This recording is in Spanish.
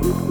¡Gracias!